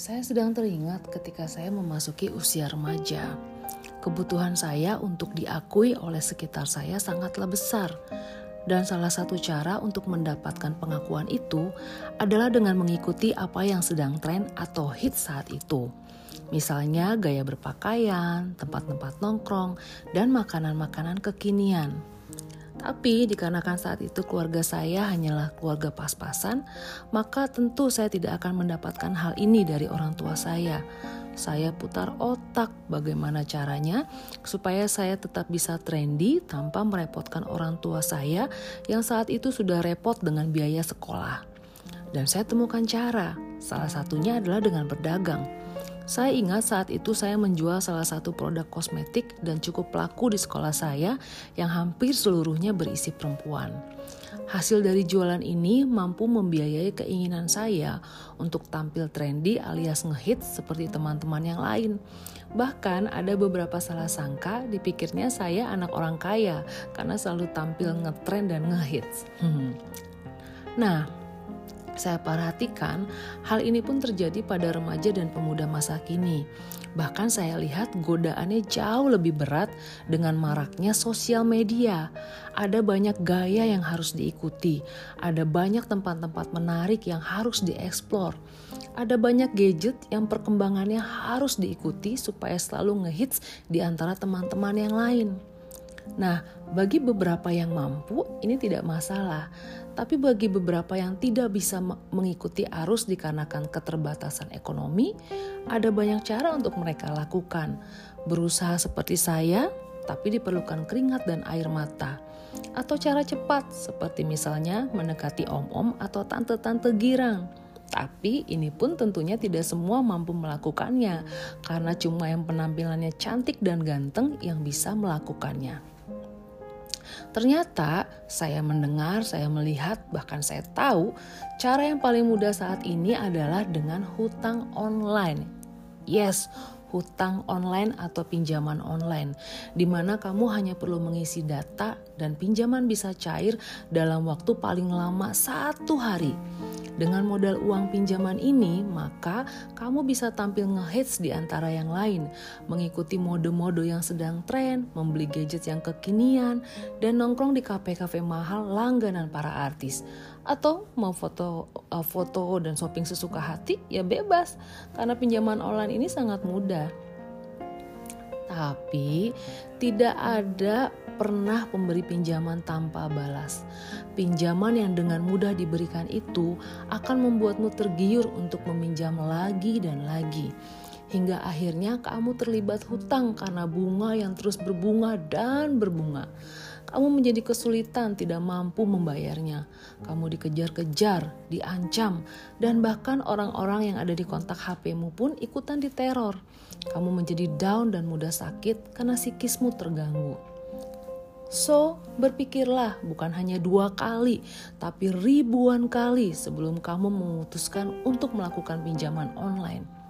Saya sedang teringat ketika saya memasuki usia remaja. Kebutuhan saya untuk diakui oleh sekitar saya sangatlah besar. Dan salah satu cara untuk mendapatkan pengakuan itu adalah dengan mengikuti apa yang sedang tren atau hit saat itu. Misalnya gaya berpakaian, tempat-tempat nongkrong, dan makanan-makanan kekinian. Tapi dikarenakan saat itu keluarga saya hanyalah keluarga pas-pasan, maka tentu saya tidak akan mendapatkan hal ini dari orang tua saya. Saya putar otak bagaimana caranya supaya saya tetap bisa trendy tanpa merepotkan orang tua saya yang saat itu sudah repot dengan biaya sekolah. Dan saya temukan cara, salah satunya adalah dengan berdagang. Saya ingat saat itu saya menjual salah satu produk kosmetik dan cukup laku di sekolah saya yang hampir seluruhnya berisi perempuan. Hasil dari jualan ini mampu membiayai keinginan saya untuk tampil trendy alias ngehits seperti teman-teman yang lain. Bahkan ada beberapa salah sangka dipikirnya saya anak orang kaya karena selalu tampil ngetrend dan ngehits. Hmm. Nah, saya perhatikan, hal ini pun terjadi pada remaja dan pemuda masa kini. Bahkan saya lihat godaannya jauh lebih berat dengan maraknya sosial media. Ada banyak gaya yang harus diikuti, ada banyak tempat-tempat menarik yang harus dieksplor. Ada banyak gadget yang perkembangannya harus diikuti supaya selalu ngehits di antara teman-teman yang lain. Nah, bagi beberapa yang mampu, ini tidak masalah. Tapi bagi beberapa yang tidak bisa mengikuti arus dikarenakan keterbatasan ekonomi, ada banyak cara untuk mereka lakukan. Berusaha seperti saya, tapi diperlukan keringat dan air mata. Atau cara cepat, seperti misalnya mendekati om-om atau tante-tante girang. Tapi ini pun tentunya tidak semua mampu melakukannya, karena cuma yang penampilannya cantik dan ganteng yang bisa melakukannya. Ternyata saya mendengar, saya melihat, bahkan saya tahu cara yang paling mudah saat ini adalah dengan hutang online. Yes, hutang online atau pinjaman online, di mana kamu hanya perlu mengisi data dan pinjaman bisa cair dalam waktu paling lama satu hari. Dengan modal uang pinjaman ini, maka kamu bisa tampil ngehits di antara yang lain, mengikuti mode-mode yang sedang tren, membeli gadget yang kekinian, dan nongkrong di kafe-kafe mahal langganan para artis. Atau mau foto uh, foto dan shopping sesuka hati, ya bebas, karena pinjaman online ini sangat mudah. Tapi tidak ada pernah pemberi pinjaman tanpa balas. Pinjaman yang dengan mudah diberikan itu akan membuatmu tergiur untuk meminjam lagi dan lagi. Hingga akhirnya kamu terlibat hutang karena bunga yang terus berbunga dan berbunga. Kamu menjadi kesulitan tidak mampu membayarnya. Kamu dikejar-kejar, diancam, dan bahkan orang-orang yang ada di kontak HP-mu pun ikutan diteror. Kamu menjadi down dan mudah sakit karena psikismu terganggu. So, berpikirlah bukan hanya dua kali, tapi ribuan kali sebelum kamu memutuskan untuk melakukan pinjaman online.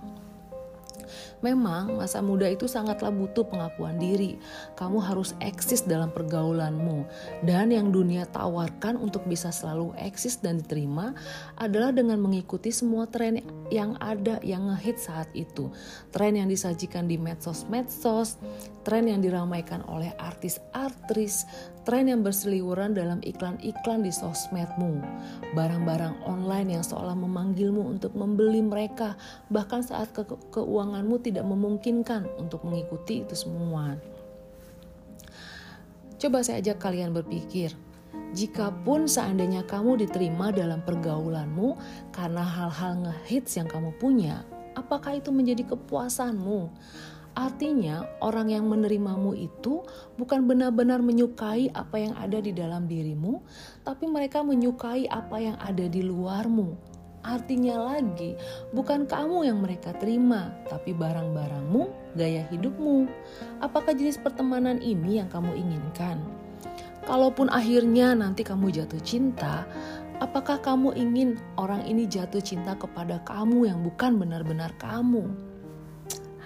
Memang masa muda itu sangatlah butuh pengakuan diri. Kamu harus eksis dalam pergaulanmu. Dan yang dunia tawarkan untuk bisa selalu eksis dan diterima adalah dengan mengikuti semua tren yang ada yang ngehit saat itu. Tren yang disajikan di medsos-medsos, tren yang diramaikan oleh artis-artis, tren yang berseliweran dalam iklan-iklan di sosmedmu, barang-barang online yang seolah memanggilmu untuk membeli mereka, bahkan saat ke keuanganmu tidak memungkinkan untuk mengikuti itu semua. Coba saya ajak kalian berpikir, jikapun seandainya kamu diterima dalam pergaulanmu karena hal-hal ngehits yang kamu punya, apakah itu menjadi kepuasanmu? Artinya, orang yang menerimamu itu bukan benar-benar menyukai apa yang ada di dalam dirimu, tapi mereka menyukai apa yang ada di luarmu. Artinya lagi, bukan kamu yang mereka terima, tapi barang-barangmu, gaya hidupmu. Apakah jenis pertemanan ini yang kamu inginkan? Kalaupun akhirnya nanti kamu jatuh cinta, apakah kamu ingin orang ini jatuh cinta kepada kamu yang bukan benar-benar kamu?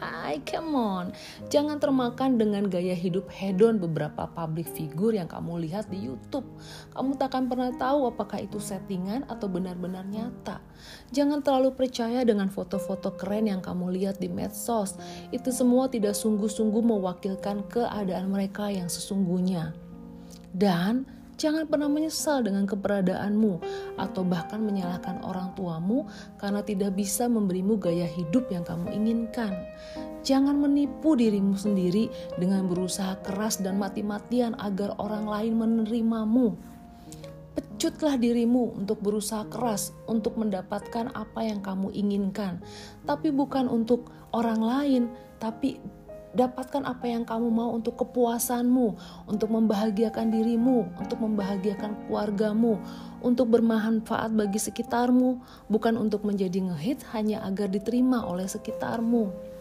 Hai, come on. Jangan termakan dengan gaya hidup hedon beberapa public figure yang kamu lihat di YouTube. Kamu tak akan pernah tahu apakah itu settingan atau benar-benar nyata. Jangan terlalu percaya dengan foto-foto keren yang kamu lihat di medsos. Itu semua tidak sungguh-sungguh mewakilkan keadaan mereka yang sesungguhnya. Dan Jangan pernah menyesal dengan keberadaanmu atau bahkan menyalahkan orang tuamu karena tidak bisa memberimu gaya hidup yang kamu inginkan. Jangan menipu dirimu sendiri dengan berusaha keras dan mati-matian agar orang lain menerimamu. Pecutlah dirimu untuk berusaha keras untuk mendapatkan apa yang kamu inginkan, tapi bukan untuk orang lain, tapi Dapatkan apa yang kamu mau untuk kepuasanmu, untuk membahagiakan dirimu, untuk membahagiakan keluargamu, untuk bermanfaat bagi sekitarmu, bukan untuk menjadi ngehit hanya agar diterima oleh sekitarmu.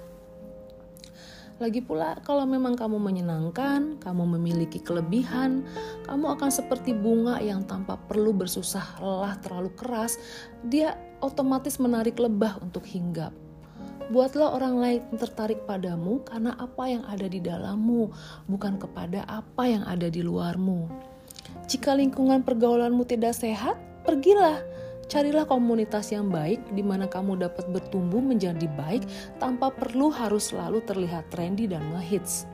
Lagi pula, kalau memang kamu menyenangkan, kamu memiliki kelebihan, kamu akan seperti bunga yang tanpa perlu bersusah lelah terlalu keras, dia otomatis menarik lebah untuk hinggap. Buatlah orang lain tertarik padamu karena apa yang ada di dalammu, bukan kepada apa yang ada di luarmu. Jika lingkungan pergaulanmu tidak sehat, pergilah. Carilah komunitas yang baik di mana kamu dapat bertumbuh menjadi baik tanpa perlu harus selalu terlihat trendy dan ngehits.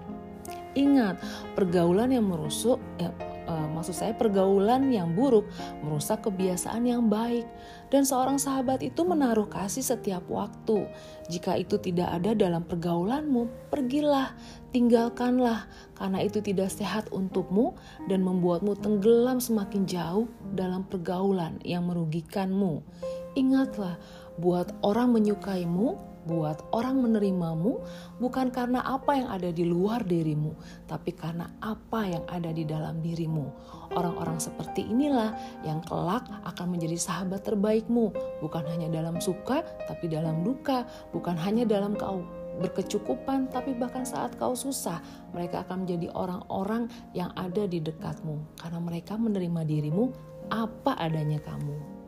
Ingat, pergaulan yang merusuk, ya, uh, maksud saya pergaulan yang buruk merusak kebiasaan yang baik dan seorang sahabat itu menaruh kasih setiap waktu. Jika itu tidak ada dalam pergaulanmu, pergilah, tinggalkanlah karena itu tidak sehat untukmu dan membuatmu tenggelam semakin jauh dalam pergaulan yang merugikanmu. Ingatlah, buat orang menyukaimu buat orang menerimamu bukan karena apa yang ada di luar dirimu, tapi karena apa yang ada di dalam dirimu. Orang-orang seperti inilah yang kelak akan menjadi sahabat terbaikmu, bukan hanya dalam suka, tapi dalam duka, bukan hanya dalam kau berkecukupan, tapi bahkan saat kau susah, mereka akan menjadi orang-orang yang ada di dekatmu karena mereka menerima dirimu apa adanya kamu.